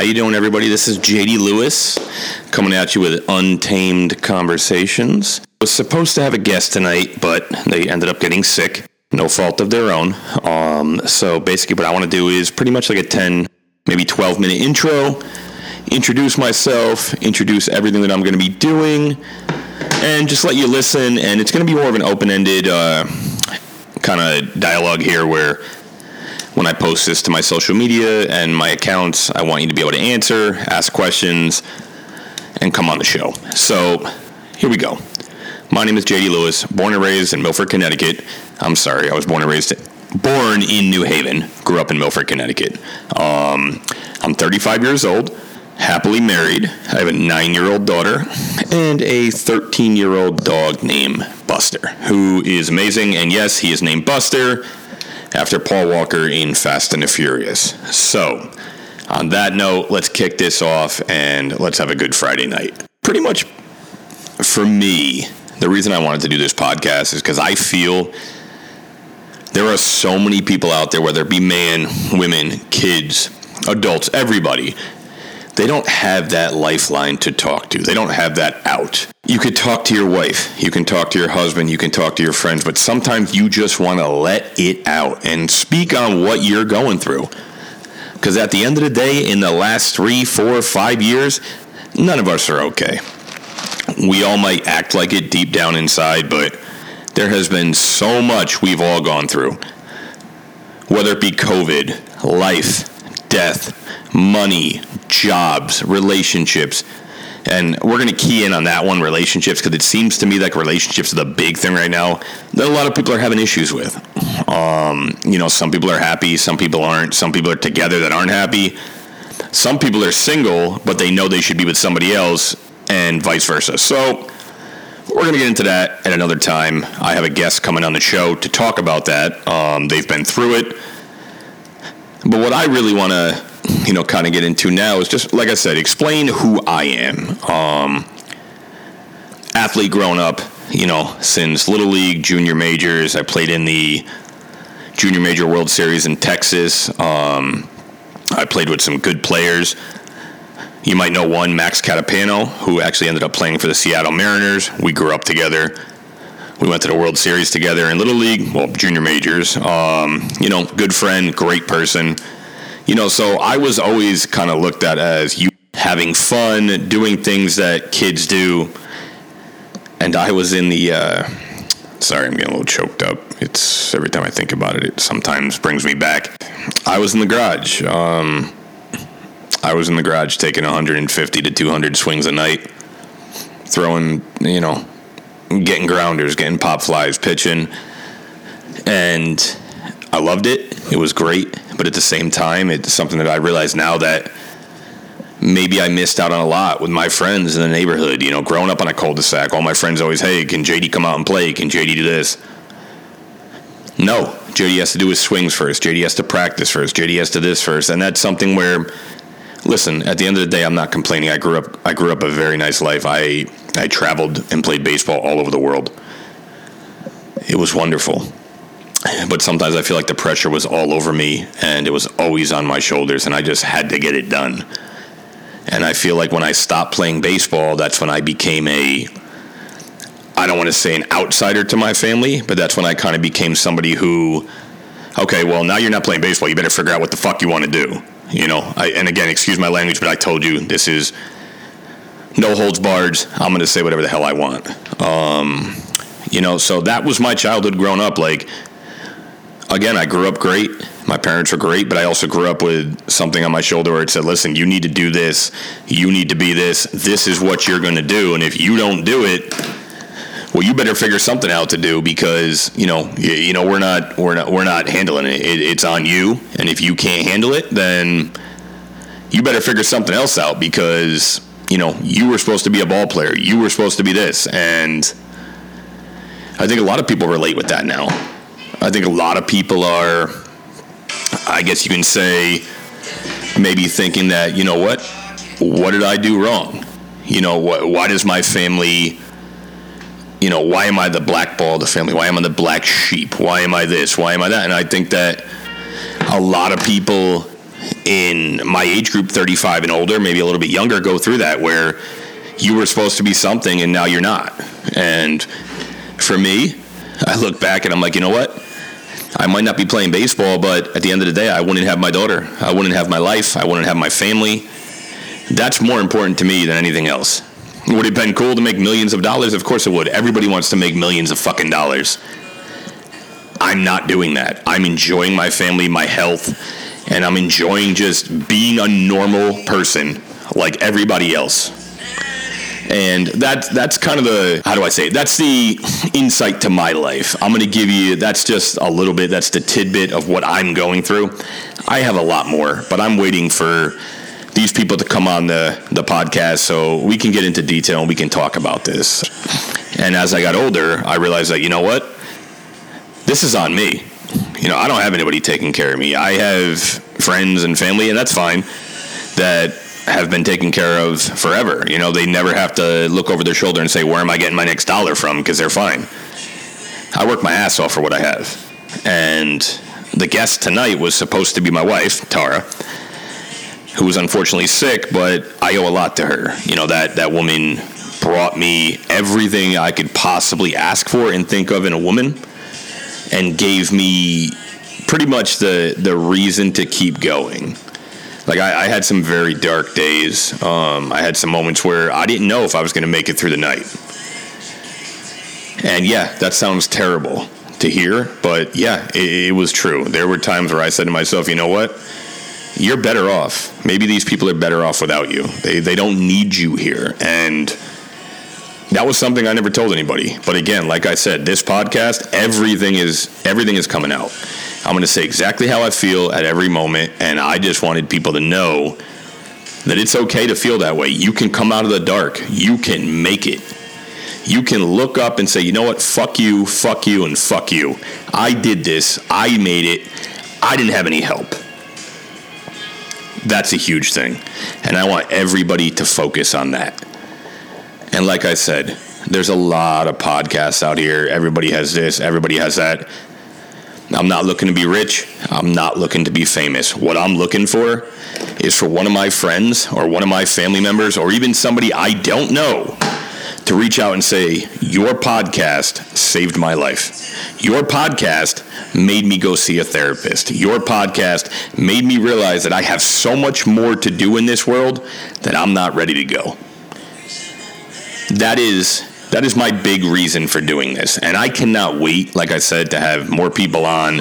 How you doing, everybody? This is JD Lewis coming at you with Untamed Conversations. I was supposed to have a guest tonight, but they ended up getting sick. No fault of their own. Um, so basically, what I want to do is pretty much like a 10, maybe 12 minute intro, introduce myself, introduce everything that I'm going to be doing, and just let you listen. And it's going to be more of an open ended uh, kind of dialogue here where when I post this to my social media and my accounts, I want you to be able to answer, ask questions, and come on the show. So here we go. My name is JD Lewis, born and raised in Milford, Connecticut. I'm sorry, I was born and raised born in New Haven, grew up in Milford, Connecticut. Um, I'm 35 years old, happily married. I have a nine year old daughter and a 13 year old dog named Buster, who is amazing. And yes, he is named Buster after Paul Walker in Fast and the Furious. So, on that note, let's kick this off and let's have a good Friday night. Pretty much for me, the reason I wanted to do this podcast is because I feel there are so many people out there, whether it be men, women, kids, adults, everybody. They don't have that lifeline to talk to. They don't have that out. You could talk to your wife, you can talk to your husband, you can talk to your friends, but sometimes you just want to let it out and speak on what you're going through. Because at the end of the day, in the last three, four, five years, none of us are okay we all might act like it deep down inside, but there has been so much we've all gone through. Whether it be COVID, life, death, money, jobs, relationships. And we're going to key in on that one relationships because it seems to me like relationships are the big thing right now that a lot of people are having issues with. Um, you know, some people are happy, some people aren't, some people are together that aren't happy. Some people are single, but they know they should be with somebody else and vice versa. So we're going to get into that at another time. I have a guest coming on the show to talk about that. Um, they've been through it. But what I really want to, you know, kind of get into now is just, like I said, explain who I am. Um, athlete grown up, you know, since Little League, junior majors. I played in the Junior Major World Series in Texas. Um, I played with some good players. You might know one, Max Catapano, who actually ended up playing for the Seattle Mariners. We grew up together. We went to the World Series together in Little League, well, junior majors. Um, you know, good friend, great person. You know, so I was always kind of looked at as you having fun, doing things that kids do. And I was in the, uh, sorry, I'm getting a little choked up. It's every time I think about it, it sometimes brings me back. I was in the garage. Um, I was in the garage taking 150 to 200 swings a night, throwing, you know, getting grounders, getting pop flies, pitching. And I loved it. It was great. But at the same time, it's something that I realize now that maybe I missed out on a lot with my friends in the neighborhood. You know, growing up on a cul-de-sac, all my friends always, hey, can JD come out and play? Can JD do this? No, JD has to do his swings first. JD has to practice first. JD has to this first. And that's something where listen, at the end of the day, I'm not complaining. I grew up. I grew up a very nice life. I I traveled and played baseball all over the world. It was wonderful. But sometimes I feel like the pressure was all over me and it was always on my shoulders and I just had to get it done. And I feel like when I stopped playing baseball, that's when I became a I don't want to say an outsider to my family, but that's when I kind of became somebody who okay, well, now you're not playing baseball. You better figure out what the fuck you want to do. You know, I, and again, excuse my language, but I told you this is no holds barred. I'm going to say whatever the hell I want. Um, you know, so that was my childhood growing up. Like, again, I grew up great. My parents were great, but I also grew up with something on my shoulder where it said, listen, you need to do this. You need to be this. This is what you're going to do. And if you don't do it, well, you better figure something out to do because you know you, you know we're not we're not we're not handling it. it. It's on you, and if you can't handle it, then you better figure something else out because you know you were supposed to be a ball player. You were supposed to be this, and I think a lot of people relate with that now. I think a lot of people are, I guess you can say, maybe thinking that you know what, what did I do wrong? You know, what, why does my family you know, why am I the black ball of the family? Why am I the black sheep? Why am I this? Why am I that? And I think that a lot of people in my age group, 35 and older, maybe a little bit younger, go through that where you were supposed to be something and now you're not. And for me, I look back and I'm like, you know what? I might not be playing baseball, but at the end of the day, I wouldn't have my daughter. I wouldn't have my life. I wouldn't have my family. That's more important to me than anything else. Would it have been cool to make millions of dollars? Of course it would. Everybody wants to make millions of fucking dollars. I'm not doing that. I'm enjoying my family, my health, and I'm enjoying just being a normal person like everybody else. And that's that's kind of the how do I say it? That's the insight to my life. I'm going to give you that's just a little bit. That's the tidbit of what I'm going through. I have a lot more, but I'm waiting for these people to come on the the podcast so we can get into detail and we can talk about this. And as I got older, I realized that you know what, this is on me. You know, I don't have anybody taking care of me. I have friends and family, and that's fine. That have been taken care of forever. You know, they never have to look over their shoulder and say, "Where am I getting my next dollar from?" Because they're fine. I work my ass off for what I have, and the guest tonight was supposed to be my wife, Tara, who was unfortunately sick, but I owe a lot to her. You know that that woman brought me everything I could possibly ask for and think of in a woman, and gave me pretty much the the reason to keep going like I, I had some very dark days. Um, I had some moments where I didn't know if I was going to make it through the night. And yeah, that sounds terrible to hear, but yeah, it, it was true. There were times where I said to myself, you know what? You're better off. Maybe these people are better off without you. They, they don't need you here. And that was something I never told anybody. But again, like I said, this podcast, everything is everything is coming out. I'm going to say exactly how I feel at every moment, and I just wanted people to know that it's okay to feel that way. You can come out of the dark. You can make it. You can look up and say, you know what? Fuck you, fuck you, and fuck you. I did this. I made it. I didn't have any help. That's a huge thing. And I want everybody to focus on that. And like I said, there's a lot of podcasts out here. Everybody has this, everybody has that. I'm not looking to be rich. I'm not looking to be famous. What I'm looking for is for one of my friends or one of my family members or even somebody I don't know to reach out and say, Your podcast saved my life. Your podcast made me go see a therapist. Your podcast made me realize that I have so much more to do in this world that I'm not ready to go. That is that is my big reason for doing this. And I cannot wait, like I said, to have more people on,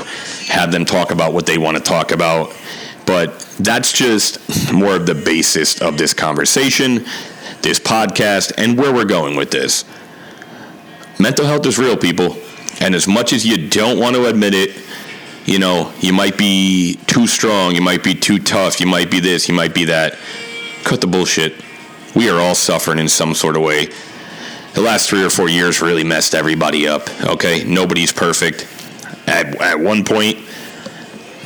have them talk about what they want to talk about. But that's just more of the basis of this conversation, this podcast, and where we're going with this. Mental health is real, people. And as much as you don't want to admit it, you know, you might be too strong, you might be too tough, you might be this, you might be that. Cut the bullshit. We are all suffering in some sort of way the last three or four years really messed everybody up. Okay, nobody's perfect. At, at one point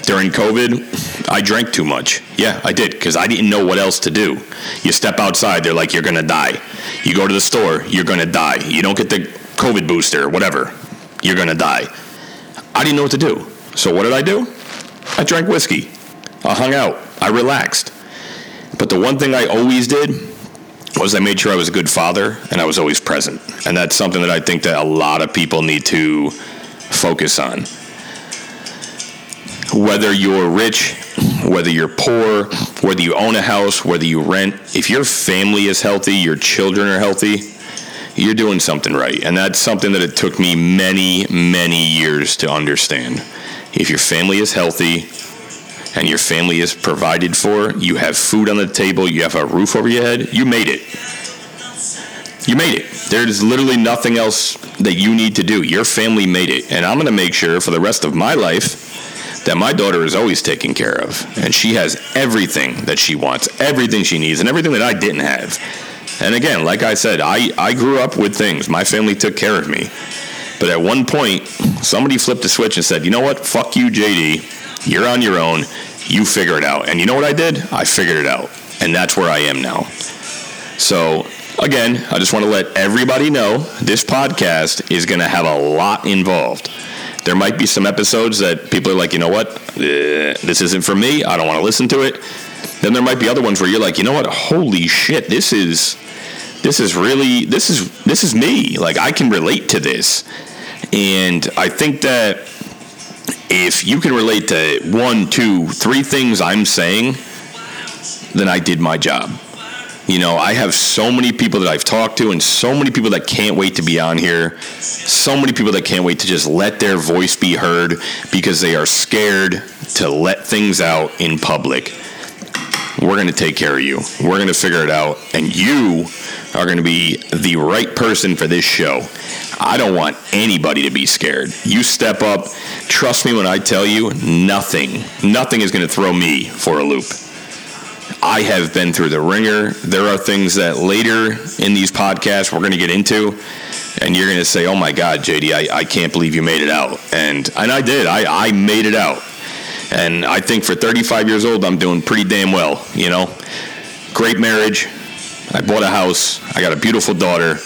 during COVID, I drank too much. Yeah, I did because I didn't know what else to do. You step outside, they're like, you're going to die. You go to the store, you're going to die. You don't get the COVID booster, whatever, you're going to die. I didn't know what to do. So what did I do? I drank whiskey. I hung out. I relaxed. But the one thing I always did was I made sure I was a good father and I was always present. And that's something that I think that a lot of people need to focus on. Whether you're rich, whether you're poor, whether you own a house, whether you rent, if your family is healthy, your children are healthy, you're doing something right. And that's something that it took me many, many years to understand. If your family is healthy, and your family is provided for, you have food on the table, you have a roof over your head, you made it. You made it. There's literally nothing else that you need to do. Your family made it. And I'm going to make sure for the rest of my life that my daughter is always taken care of. And she has everything that she wants, everything she needs, and everything that I didn't have. And again, like I said, I, I grew up with things. My family took care of me. But at one point, somebody flipped a switch and said, you know what? Fuck you, JD. You're on your own. You figure it out. And you know what I did? I figured it out. And that's where I am now. So, again, I just want to let everybody know this podcast is going to have a lot involved. There might be some episodes that people are like, you know what, uh, this isn't for me. I don't want to listen to it. Then there might be other ones where you're like, you know what, holy shit, this is this is really this is this is me. Like I can relate to this, and I think that if you can relate to one, two, three things I'm saying, then I did my job. You know, I have so many people that I've talked to, and so many people that can't wait to be on here. So many people that can't wait to just let their voice be heard because they are scared to let things out in public. We're going to take care of you. We're going to figure it out. And you are going to be the right person for this show. I don't want anybody to be scared. You step up. Trust me when I tell you, nothing, nothing is going to throw me for a loop. I have been through the ringer. There are things that later in these podcasts we're going to get into, and you're going to say, "Oh my God, JD, I, I can't believe you made it out." And and I did. I, I made it out. And I think for 35 years old, I'm doing pretty damn well. You know, great marriage. I bought a house. I got a beautiful daughter.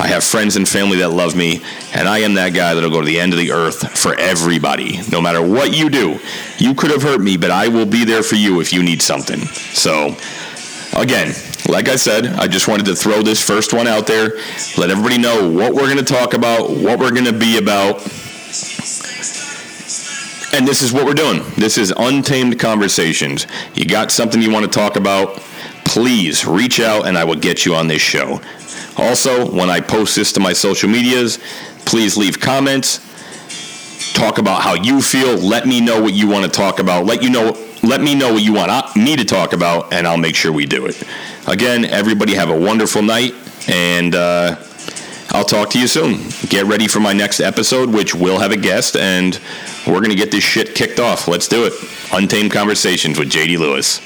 I have friends and family that love me, and I am that guy that'll go to the end of the earth for everybody. No matter what you do, you could have hurt me, but I will be there for you if you need something. So, again, like I said, I just wanted to throw this first one out there, let everybody know what we're going to talk about, what we're going to be about. And this is what we're doing. This is Untamed Conversations. You got something you want to talk about? Please reach out and I will get you on this show. Also, when I post this to my social medias, please leave comments. Talk about how you feel. Let me know what you want to talk about. Let you know. Let me know what you want me to talk about, and I'll make sure we do it. Again, everybody have a wonderful night, and uh, I'll talk to you soon. Get ready for my next episode, which will have a guest, and we're gonna get this shit kicked off. Let's do it. Untamed Conversations with JD Lewis.